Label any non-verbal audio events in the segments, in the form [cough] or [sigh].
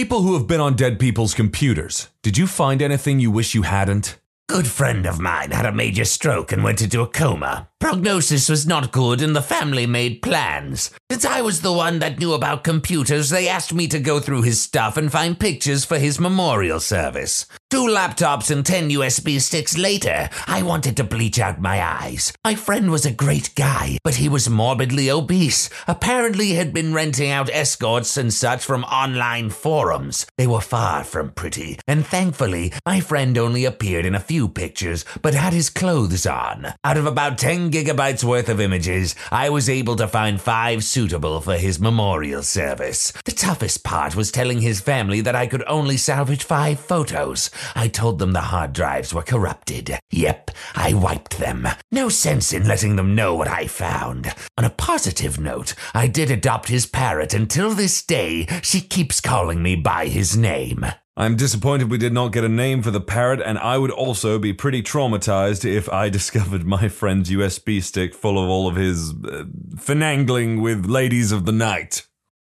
People who have been on dead people's computers, did you find anything you wish you hadn't? Good friend of mine had a major stroke and went into a coma. Prognosis was not good, and the family made plans. Since I was the one that knew about computers, they asked me to go through his stuff and find pictures for his memorial service. Two laptops and 10 USB sticks later, I wanted to bleach out my eyes. My friend was a great guy, but he was morbidly obese. Apparently, he had been renting out escorts and such from online forums. They were far from pretty, and thankfully, my friend only appeared in a few pictures, but had his clothes on. Out of about 10 gigabytes worth of images, I was able to find five suitable for his memorial service. The toughest part was telling his family that I could only salvage five photos. I told them the hard drives were corrupted. Yep, I wiped them. No sense in letting them know what I found. On a positive note, I did adopt his parrot, and till this day, she keeps calling me by his name. I'm disappointed we did not get a name for the parrot, and I would also be pretty traumatized if I [laughs] discovered my friend's USB stick full of all of his uh, finangling with ladies of the night.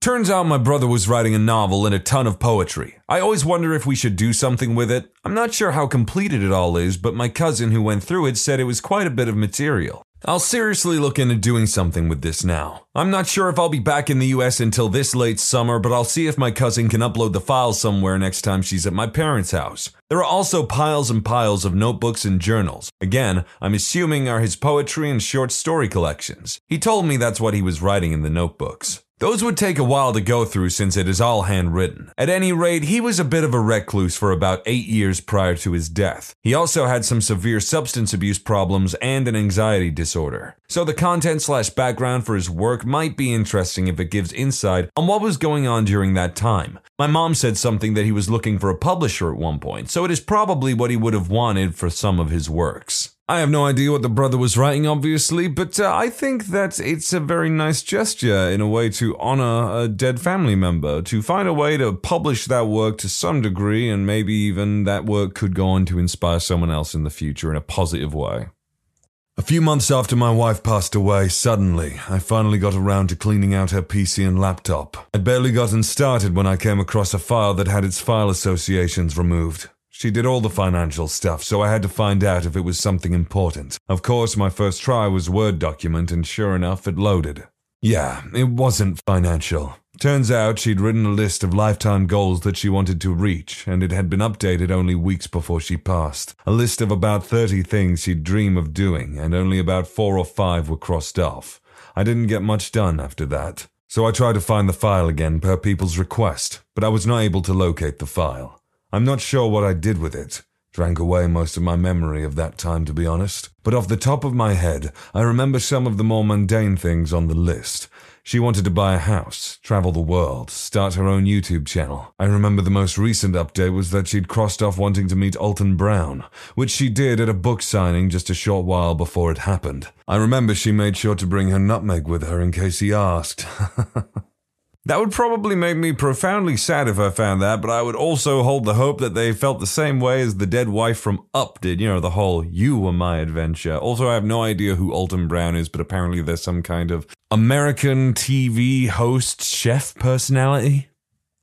Turns out my brother was writing a novel and a ton of poetry. I always wonder if we should do something with it. I'm not sure how completed it all is, but my cousin who went through it said it was quite a bit of material. I'll seriously look into doing something with this now. I'm not sure if I'll be back in the US until this late summer, but I'll see if my cousin can upload the files somewhere next time she's at my parents' house. There are also piles and piles of notebooks and journals. Again, I'm assuming are his poetry and short story collections. He told me that's what he was writing in the notebooks. Those would take a while to go through since it is all handwritten. At any rate, he was a bit of a recluse for about eight years prior to his death. He also had some severe substance abuse problems and an anxiety disorder. So the content slash background for his work might be interesting if it gives insight on what was going on during that time. My mom said something that he was looking for a publisher at one point, so it is probably what he would have wanted for some of his works. I have no idea what the brother was writing, obviously, but uh, I think that it's a very nice gesture in a way to honor a dead family member, to find a way to publish that work to some degree, and maybe even that work could go on to inspire someone else in the future in a positive way. A few months after my wife passed away, suddenly, I finally got around to cleaning out her PC and laptop. I'd barely gotten started when I came across a file that had its file associations removed. She did all the financial stuff, so I had to find out if it was something important. Of course, my first try was Word document, and sure enough, it loaded. Yeah, it wasn't financial. Turns out she'd written a list of lifetime goals that she wanted to reach, and it had been updated only weeks before she passed. A list of about 30 things she'd dream of doing, and only about four or five were crossed off. I didn't get much done after that. So I tried to find the file again per people's request, but I was not able to locate the file. I'm not sure what I did with it. Drank away most of my memory of that time, to be honest. But off the top of my head, I remember some of the more mundane things on the list. She wanted to buy a house, travel the world, start her own YouTube channel. I remember the most recent update was that she'd crossed off wanting to meet Alton Brown, which she did at a book signing just a short while before it happened. I remember she made sure to bring her nutmeg with her in case he asked. [laughs] That would probably make me profoundly sad if I found that, but I would also hold the hope that they felt the same way as the dead wife from Up did. You know, the whole "you were my adventure." Also, I have no idea who Alton Brown is, but apparently there's some kind of American TV host chef personality.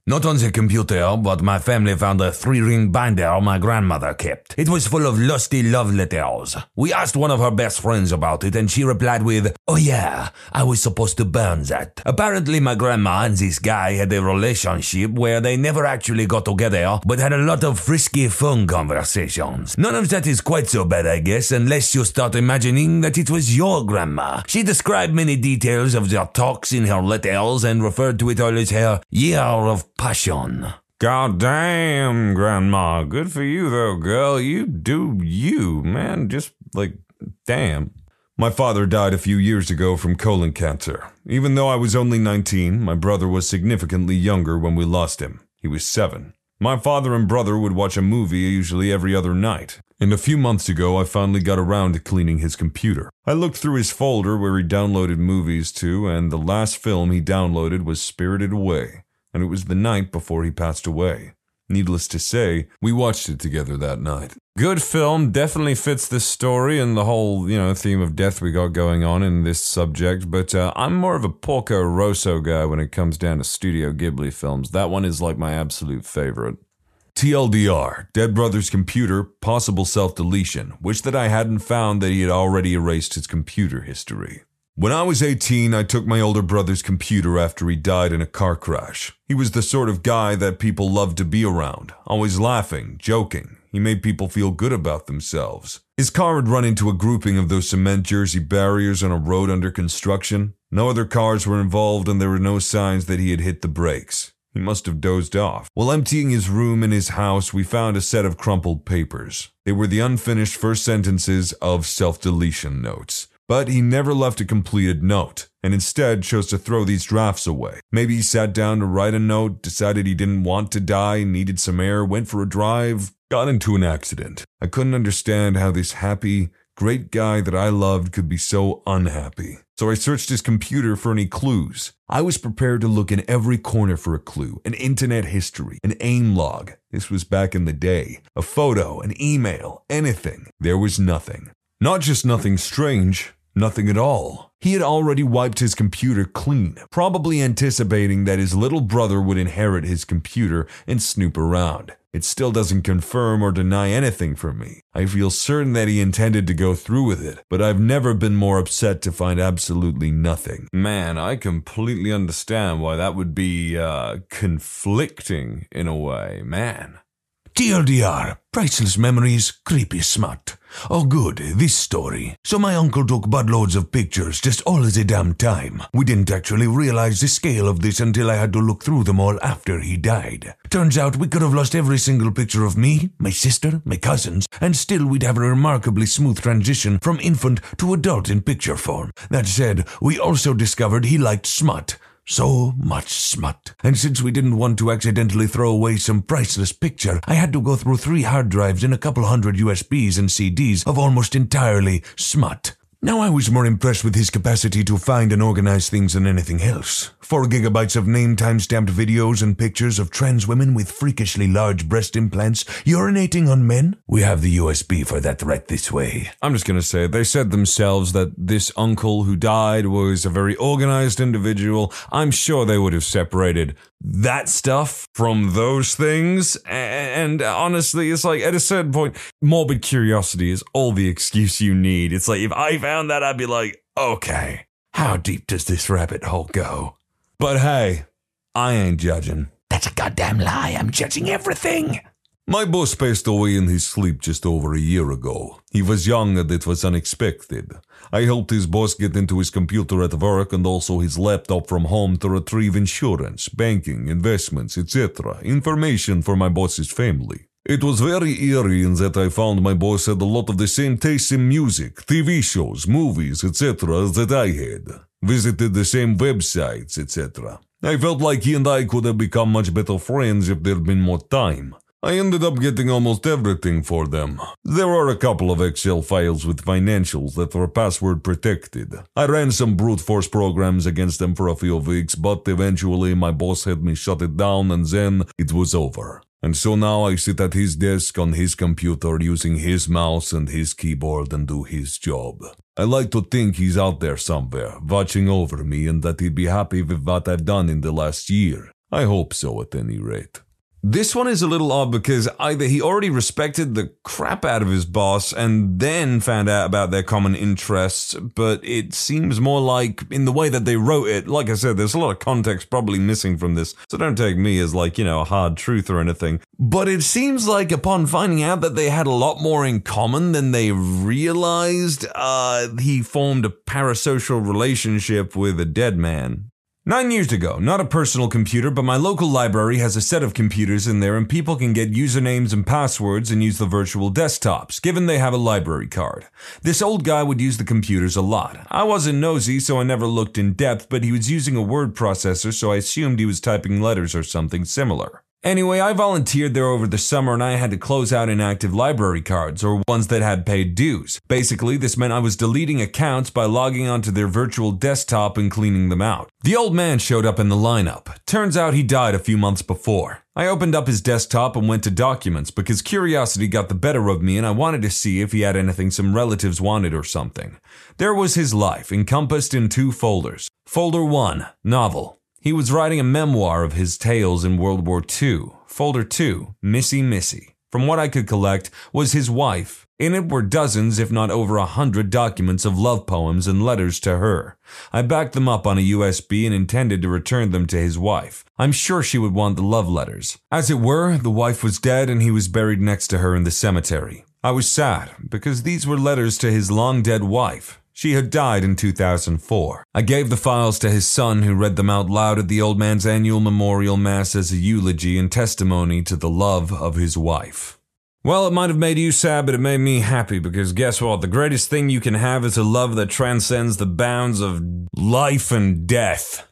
Not on the computer, but my family found a three ring binder my grandmother kept. It was full of lusty love letters. We asked one of her best friends about it, and she replied with, Oh, yeah, I was supposed to burn that. Apparently, my grandma and this guy had a relationship where they never actually got together, but had a lot of frisky phone conversations. None of that is quite so bad, I guess, unless you start imagining that it was your grandma. She described many details of their talks in her letters and referred to it all as her year of passion. God damn, Grandma. Good for you, though, girl. You do you, man. Just like, damn. My father died a few years ago from colon cancer. Even though I was only 19, my brother was significantly younger when we lost him. He was seven. My father and brother would watch a movie usually every other night. And a few months ago, I finally got around to cleaning his computer. I looked through his folder where he downloaded movies to, and the last film he downloaded was Spirited Away and it was the night before he passed away. Needless to say, we watched it together that night. Good film, definitely fits the story and the whole, you know, theme of death we got going on in this subject, but uh, I'm more of a Porco Rosso guy when it comes down to Studio Ghibli films. That one is like my absolute favorite. TLDR, Dead Brother's computer, possible self deletion. Wish that I hadn't found that he had already erased his computer history. When I was 18, I took my older brother's computer after he died in a car crash. He was the sort of guy that people loved to be around, always laughing, joking. He made people feel good about themselves. His car had run into a grouping of those cement jersey barriers on a road under construction. No other cars were involved, and there were no signs that he had hit the brakes. He must have dozed off. While emptying his room in his house, we found a set of crumpled papers. They were the unfinished first sentences of self deletion notes. But he never left a completed note, and instead chose to throw these drafts away. Maybe he sat down to write a note, decided he didn't want to die, needed some air, went for a drive, got into an accident. I couldn't understand how this happy, great guy that I loved could be so unhappy. So I searched his computer for any clues. I was prepared to look in every corner for a clue, an internet history, an AIM log. This was back in the day. A photo, an email, anything. There was nothing. Not just nothing strange, Nothing at all. He had already wiped his computer clean, probably anticipating that his little brother would inherit his computer and snoop around. It still doesn't confirm or deny anything for me. I feel certain that he intended to go through with it, but I've never been more upset to find absolutely nothing. Man, I completely understand why that would be, uh, conflicting in a way. Man. TLDR, priceless memories, creepy smut. Oh, good, this story. So my uncle took buttloads of pictures just all the damn time. We didn't actually realize the scale of this until I had to look through them all after he died. Turns out we could have lost every single picture of me, my sister, my cousins, and still we'd have a remarkably smooth transition from infant to adult in picture form. That said, we also discovered he liked smut. So much smut. And since we didn't want to accidentally throw away some priceless picture, I had to go through three hard drives and a couple hundred USBs and CDs of almost entirely smut. Now I was more impressed with his capacity to find and organize things than anything else. Four gigabytes of name time-stamped videos and pictures of trans women with freakishly large breast implants urinating on men. We have the USB for that right this way. I'm just gonna say, they said themselves that this uncle who died was a very organized individual. I'm sure they would have separated that stuff from those things. And honestly, it's like at a certain point, morbid curiosity is all the excuse you need. It's like if I found that, I'd be like, okay, how deep does this rabbit hole go? But hey, I ain't judging. That's a goddamn lie. I'm judging everything. My boss passed away in his sleep just over a year ago. He was young and it was unexpected. I helped his boss get into his computer at work and also his laptop from home to retrieve insurance, banking, investments, etc. information for my boss's family. It was very eerie in that I found my boss had a lot of the same tastes in music, TV shows, movies, etc. that I had. Visited the same websites, etc. I felt like he and I could have become much better friends if there'd been more time. I ended up getting almost everything for them. There are a couple of Excel files with financials that were password protected. I ran some brute force programs against them for a few weeks, but eventually my boss had me shut it down and then it was over. And so now I sit at his desk on his computer using his mouse and his keyboard and do his job. I like to think he's out there somewhere, watching over me, and that he'd be happy with what I've done in the last year. I hope so at any rate. This one is a little odd because either he already respected the crap out of his boss and then found out about their common interests, but it seems more like in the way that they wrote it. Like I said, there's a lot of context probably missing from this, so don't take me as like, you know, a hard truth or anything. But it seems like upon finding out that they had a lot more in common than they realized, uh, he formed a parasocial relationship with a dead man. Nine years ago, not a personal computer, but my local library has a set of computers in there and people can get usernames and passwords and use the virtual desktops, given they have a library card. This old guy would use the computers a lot. I wasn't nosy, so I never looked in depth, but he was using a word processor, so I assumed he was typing letters or something similar. Anyway, I volunteered there over the summer and I had to close out inactive library cards, or ones that had paid dues. Basically, this meant I was deleting accounts by logging onto their virtual desktop and cleaning them out. The old man showed up in the lineup. Turns out he died a few months before. I opened up his desktop and went to documents because curiosity got the better of me and I wanted to see if he had anything some relatives wanted or something. There was his life, encompassed in two folders. Folder 1, Novel. He was writing a memoir of his tales in World War II. Folder 2, Missy Missy. From what I could collect, was his wife. In it were dozens, if not over a hundred documents of love poems and letters to her. I backed them up on a USB and intended to return them to his wife. I'm sure she would want the love letters. As it were, the wife was dead and he was buried next to her in the cemetery. I was sad, because these were letters to his long dead wife. She had died in 2004. I gave the files to his son, who read them out loud at the old man's annual memorial mass as a eulogy and testimony to the love of his wife. Well, it might have made you sad, but it made me happy because guess what? The greatest thing you can have is a love that transcends the bounds of life and death.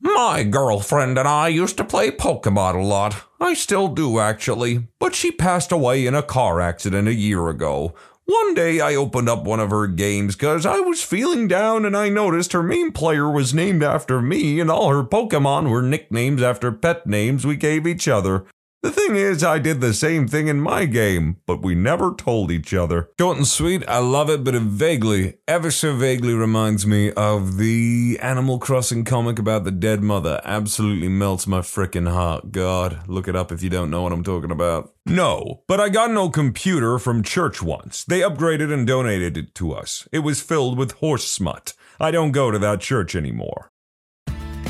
My girlfriend and I used to play Pokemon a lot. I still do, actually, but she passed away in a car accident a year ago. One day I opened up one of her games because I was feeling down and I noticed her main player was named after me and all her Pokemon were nicknames after pet names we gave each other. The thing is, I did the same thing in my game, but we never told each other. Short and sweet, I love it, but it vaguely, ever so vaguely reminds me of the Animal Crossing comic about the dead mother. Absolutely melts my frickin' heart. God, look it up if you don't know what I'm talking about. No, but I got an old computer from church once. They upgraded and donated it to us. It was filled with horse smut. I don't go to that church anymore.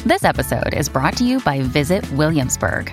This episode is brought to you by Visit Williamsburg.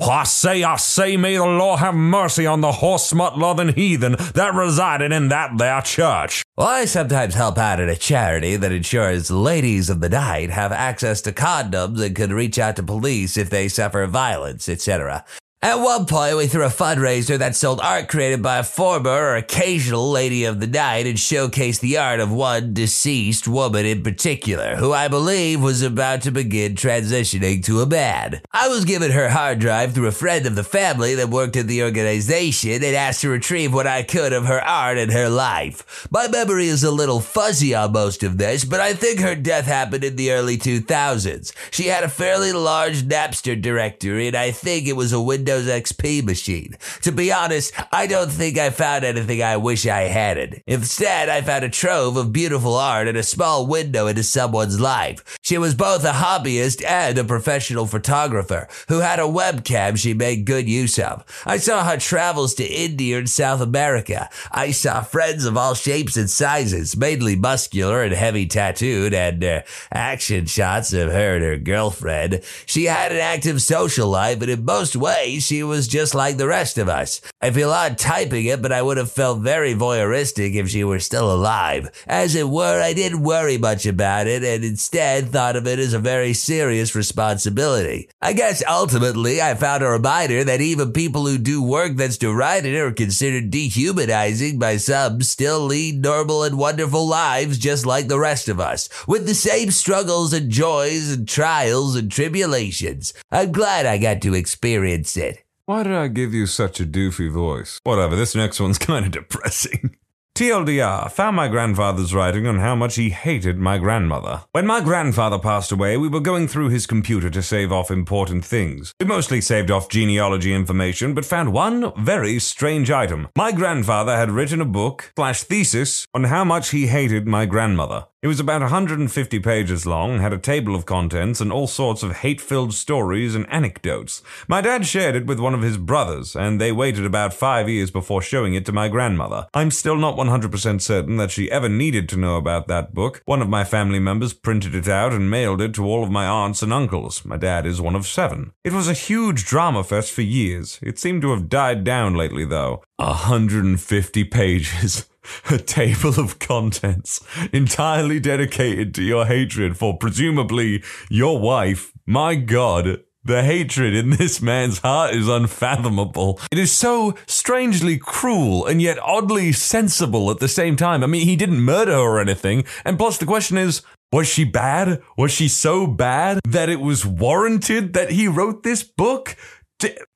I say, I say, may the Lord have mercy on the horse smut loving heathen that resided in that there church. Well, I sometimes help out at a charity that ensures ladies of the night have access to condoms and can reach out to police if they suffer violence, etc. At one point, we threw a fundraiser that sold art created by a former or occasional lady of the night and showcased the art of one deceased woman in particular, who I believe was about to begin transitioning to a man. I was given her hard drive through a friend of the family that worked at the organization and asked to retrieve what I could of her art and her life. My memory is a little fuzzy on most of this, but I think her death happened in the early 2000s. She had a fairly large Napster directory, and I think it was a Windows XP machine. To be honest, I don't think I found anything I wish I hadn't. Instead, I found a trove of beautiful art and a small window into someone's life. She was both a hobbyist and a professional photographer who had a webcam she made good use of. I saw her travels to India and South America. I saw friends of all shapes and sizes, mainly muscular and heavy tattooed, and uh, action shots of her and her girlfriend. She had an active social life, and in most ways, she was just like the rest of us. I feel odd typing it, but I would have felt very voyeuristic if she were still alive. As it were, I didn't worry much about it, and instead thought of it as a very serious responsibility. I guess ultimately I found a reminder that even people who do work that's derided or considered dehumanizing by some still lead normal and wonderful lives just like the rest of us, with the same struggles and joys and trials and tribulations. I'm glad I got to experience it. Why did I give you such a doofy voice? Whatever, this next one's [laughs] kind of depressing. TLDR found my grandfather's writing on how much he hated my grandmother. When my grandfather passed away, we were going through his computer to save off important things. We mostly saved off genealogy information, but found one very strange item. My grandfather had written a book slash thesis on how much he hated my grandmother. It was about 150 pages long, had a table of contents, and all sorts of hate filled stories and anecdotes. My dad shared it with one of his brothers, and they waited about five years before showing it to my grandmother. I'm still not 100% certain that she ever needed to know about that book. One of my family members printed it out and mailed it to all of my aunts and uncles. My dad is one of seven. It was a huge drama fest for years. It seemed to have died down lately, though. 150 pages. [laughs] [laughs] a table of contents entirely dedicated to your hatred for presumably your wife. My God, the hatred in this man's heart is unfathomable. It is so strangely cruel and yet oddly sensible at the same time. I mean, he didn't murder her or anything. And plus, the question is, was she bad? Was she so bad that it was warranted that he wrote this book?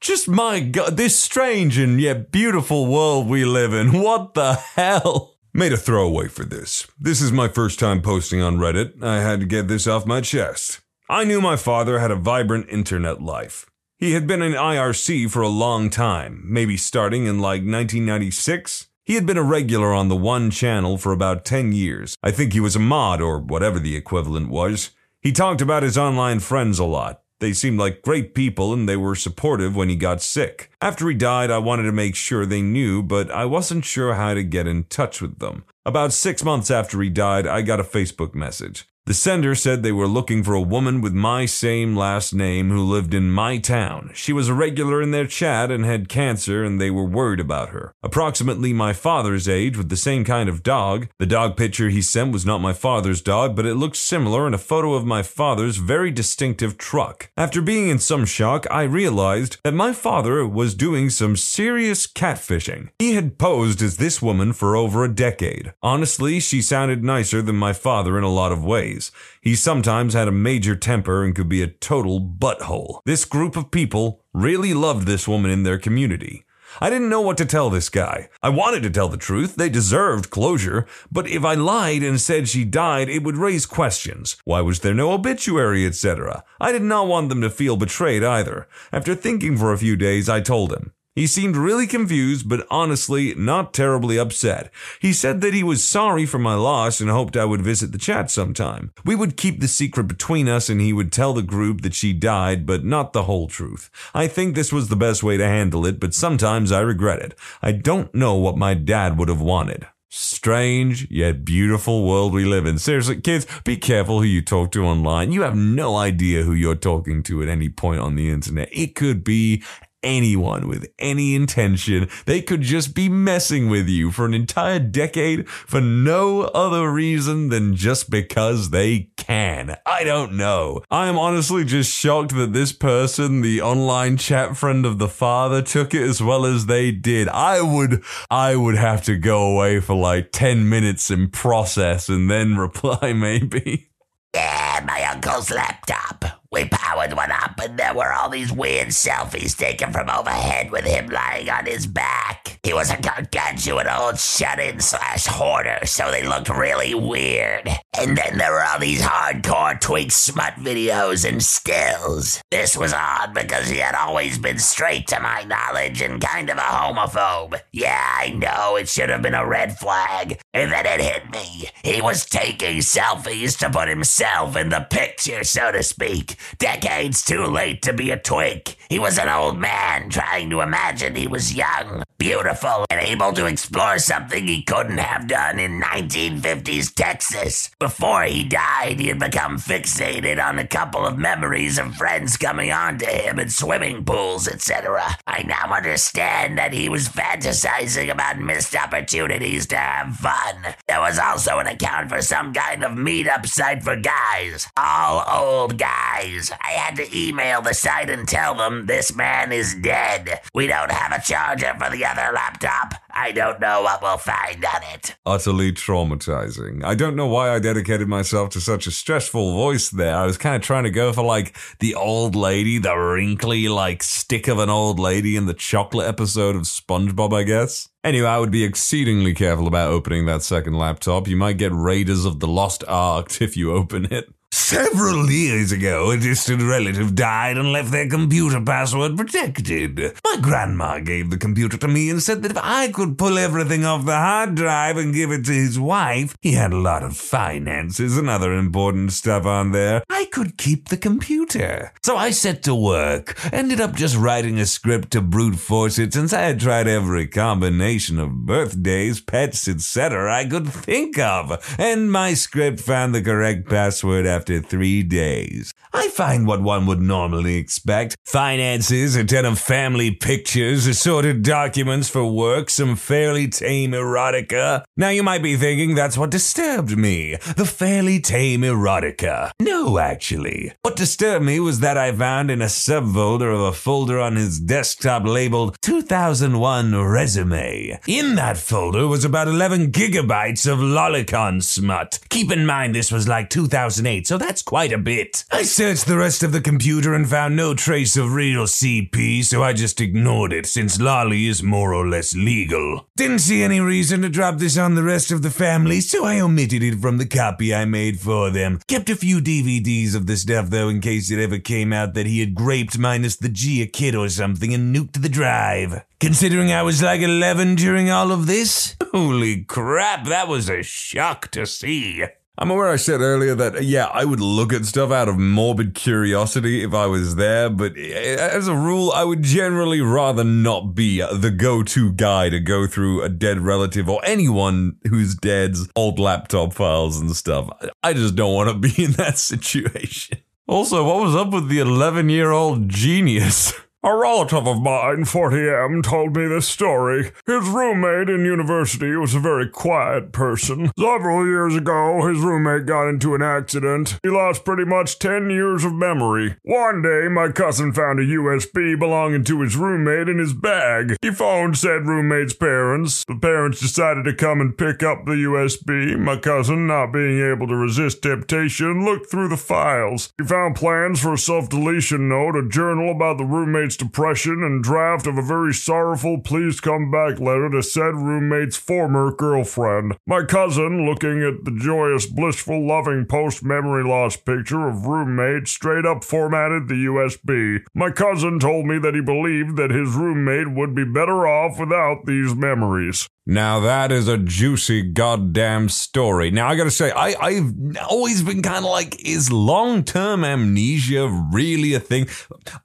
Just my god, this strange and yet beautiful world we live in. [laughs] What the hell? Made a throwaway for this. This is my first time posting on Reddit. I had to get this off my chest. I knew my father had a vibrant internet life. He had been in IRC for a long time, maybe starting in like 1996. He had been a regular on the one channel for about 10 years. I think he was a mod or whatever the equivalent was. He talked about his online friends a lot. They seemed like great people and they were supportive when he got sick. After he died, I wanted to make sure they knew, but I wasn't sure how to get in touch with them. About six months after he died, I got a Facebook message. The sender said they were looking for a woman with my same last name who lived in my town. She was a regular in their chat and had cancer, and they were worried about her. Approximately my father's age, with the same kind of dog. The dog picture he sent was not my father's dog, but it looked similar in a photo of my father's very distinctive truck. After being in some shock, I realized that my father was doing some serious catfishing. He had posed as this woman for over a decade. Honestly, she sounded nicer than my father in a lot of ways ways. He sometimes had a major temper and could be a total butthole. This group of people really loved this woman in their community. I didn't know what to tell this guy. I wanted to tell the truth, they deserved closure, but if I lied and said she died, it would raise questions. Why was there no obituary, etc.? I did not want them to feel betrayed either. After thinking for a few days, I told him. He seemed really confused, but honestly not terribly upset. He said that he was sorry for my loss and hoped I would visit the chat sometime. We would keep the secret between us and he would tell the group that she died, but not the whole truth. I think this was the best way to handle it, but sometimes I regret it. I don't know what my dad would have wanted. Strange yet beautiful world we live in. Seriously, kids, be careful who you talk to online. You have no idea who you're talking to at any point on the internet. It could be anyone with any intention. They could just be messing with you for an entire decade for no other reason than just because they can. I don't know. I am honestly just shocked that this person, the online chat friend of the father, took it as well as they did. I would, I would have to go away for like 10 minutes and process and then [laughs] reply maybe. Yeah, my uncle's laptop. We powered one up, and there were all these weird selfies taken from overhead with him lying on his back. He was a gargantuan old shut-in slash hoarder, so they looked really weird. And then there were all these hardcore twink smut videos and stills. This was odd because he had always been straight to my knowledge and kind of a homophobe. Yeah, I know it should have been a red flag. And then it hit me. He was taking selfies to put himself in the picture, so to speak. Decades too late to be a twink. He was an old man trying to imagine he was young, beautiful, and able to explore something he couldn't have done in 1950s Texas. Before he died, he had become fixated on a couple of memories of friends coming on to him in swimming pools, etc. I now understand that he was fantasizing about missed opportunities to have fun. There was also an account for some kind of meetup site for guys, all old guys. I had to email the site and tell them this man is dead. We don't have a charger for the other laptop. I don't know what we'll find on it. Utterly traumatizing. I don't know why I dedicated myself to such a stressful voice there. I was kind of trying to go for like the old lady, the wrinkly, like stick of an old lady in the chocolate episode of SpongeBob, I guess. Anyway, I would be exceedingly careful about opening that second laptop. You might get Raiders of the Lost Ark [laughs] if you open it. Several years ago, a distant relative died and left their computer password protected. My grandma gave the computer to me and said that if I could pull everything off the hard drive and give it to his wife, he had a lot of finances and other important stuff on there, I could keep the computer. So I set to work, ended up just writing a script to brute force it since I had tried every combination of birthdays, pets, etc. I could think of, and my script found the correct password after three days. I find what one would normally expect finances, a ton of family pictures, assorted documents for work, some fairly tame erotica. Now you might be thinking that's what disturbed me the fairly tame erotica. No, actually. What disturbed me was that I found in a subfolder of a folder on his desktop labeled 2001 Resume. In that folder was about 11 gigabytes of lolicon smut. Keep in mind this was like 2008, so that's quite a bit. I searched the rest of the computer and found no trace of real CP, so I just ignored it since Lolly is more or less legal. Didn't see any reason to drop this on the rest of the family, so I omitted it from the copy I made for them. Kept a few DVDs of the stuff though in case it ever came out that he had graped minus the G a kid or something and nuked the drive. Considering I was like 11 during all of this? Holy crap, that was a shock to see. I'm aware I said earlier that, yeah, I would look at stuff out of morbid curiosity if I was there, but eh, as a rule, I would generally rather not be the go to guy to go through a dead relative or anyone who's dead's old laptop files and stuff. I just don't want to be [laughs] in that situation. Also, what was up with the 11 year old genius? [laughs] A relative of mine, 40M, told me this story. His roommate in university was a very quiet person. Several years ago, his roommate got into an accident. He lost pretty much 10 years of memory. One day, my cousin found a USB belonging to his roommate in his bag. He phoned said roommate's parents. The parents decided to come and pick up the USB. My cousin, not being able to resist temptation, looked through the files. He found plans for a self deletion note, a journal about the roommate's depression, and draft of a very sorrowful please come back letter to said roommate's former girlfriend. My cousin, looking at the joyous, blissful, loving post memory loss picture of roommate, straight up formatted the USB. My cousin told me that he believed that his roommate would be better off without these memories. Now that is a juicy goddamn story. Now I gotta say, I, I've always been kind of like, is long term amnesia really a thing?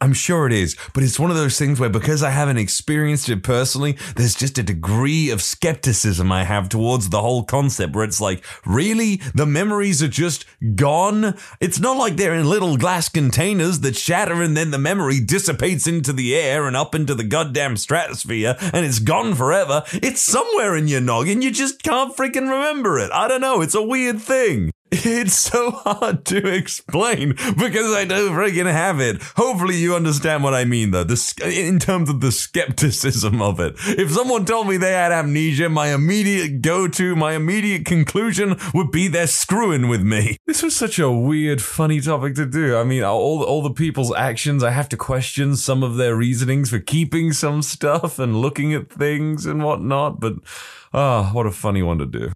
I'm sure it is, but it's one of those things where because I haven't experienced it personally, there's just a degree of skepticism I have towards the whole concept where it's like, really? The memories are just gone? It's not like they're in little glass containers that shatter and then the memory dissipates into the air and up into the goddamn stratosphere and it's gone forever. It's somewhere in your noggin, you just can't freaking remember it. I don't know, it's a weird thing. It's so hard to explain because I don't friggin' have it. Hopefully, you understand what I mean, though. The, in terms of the skepticism of it. If someone told me they had amnesia, my immediate go to, my immediate conclusion would be they're screwing with me. [laughs] This was such a weird, funny topic to do. I mean, all, all the people's actions, I have to question some of their reasonings for keeping some stuff and looking at things and whatnot, but ah, oh, what a funny one to do.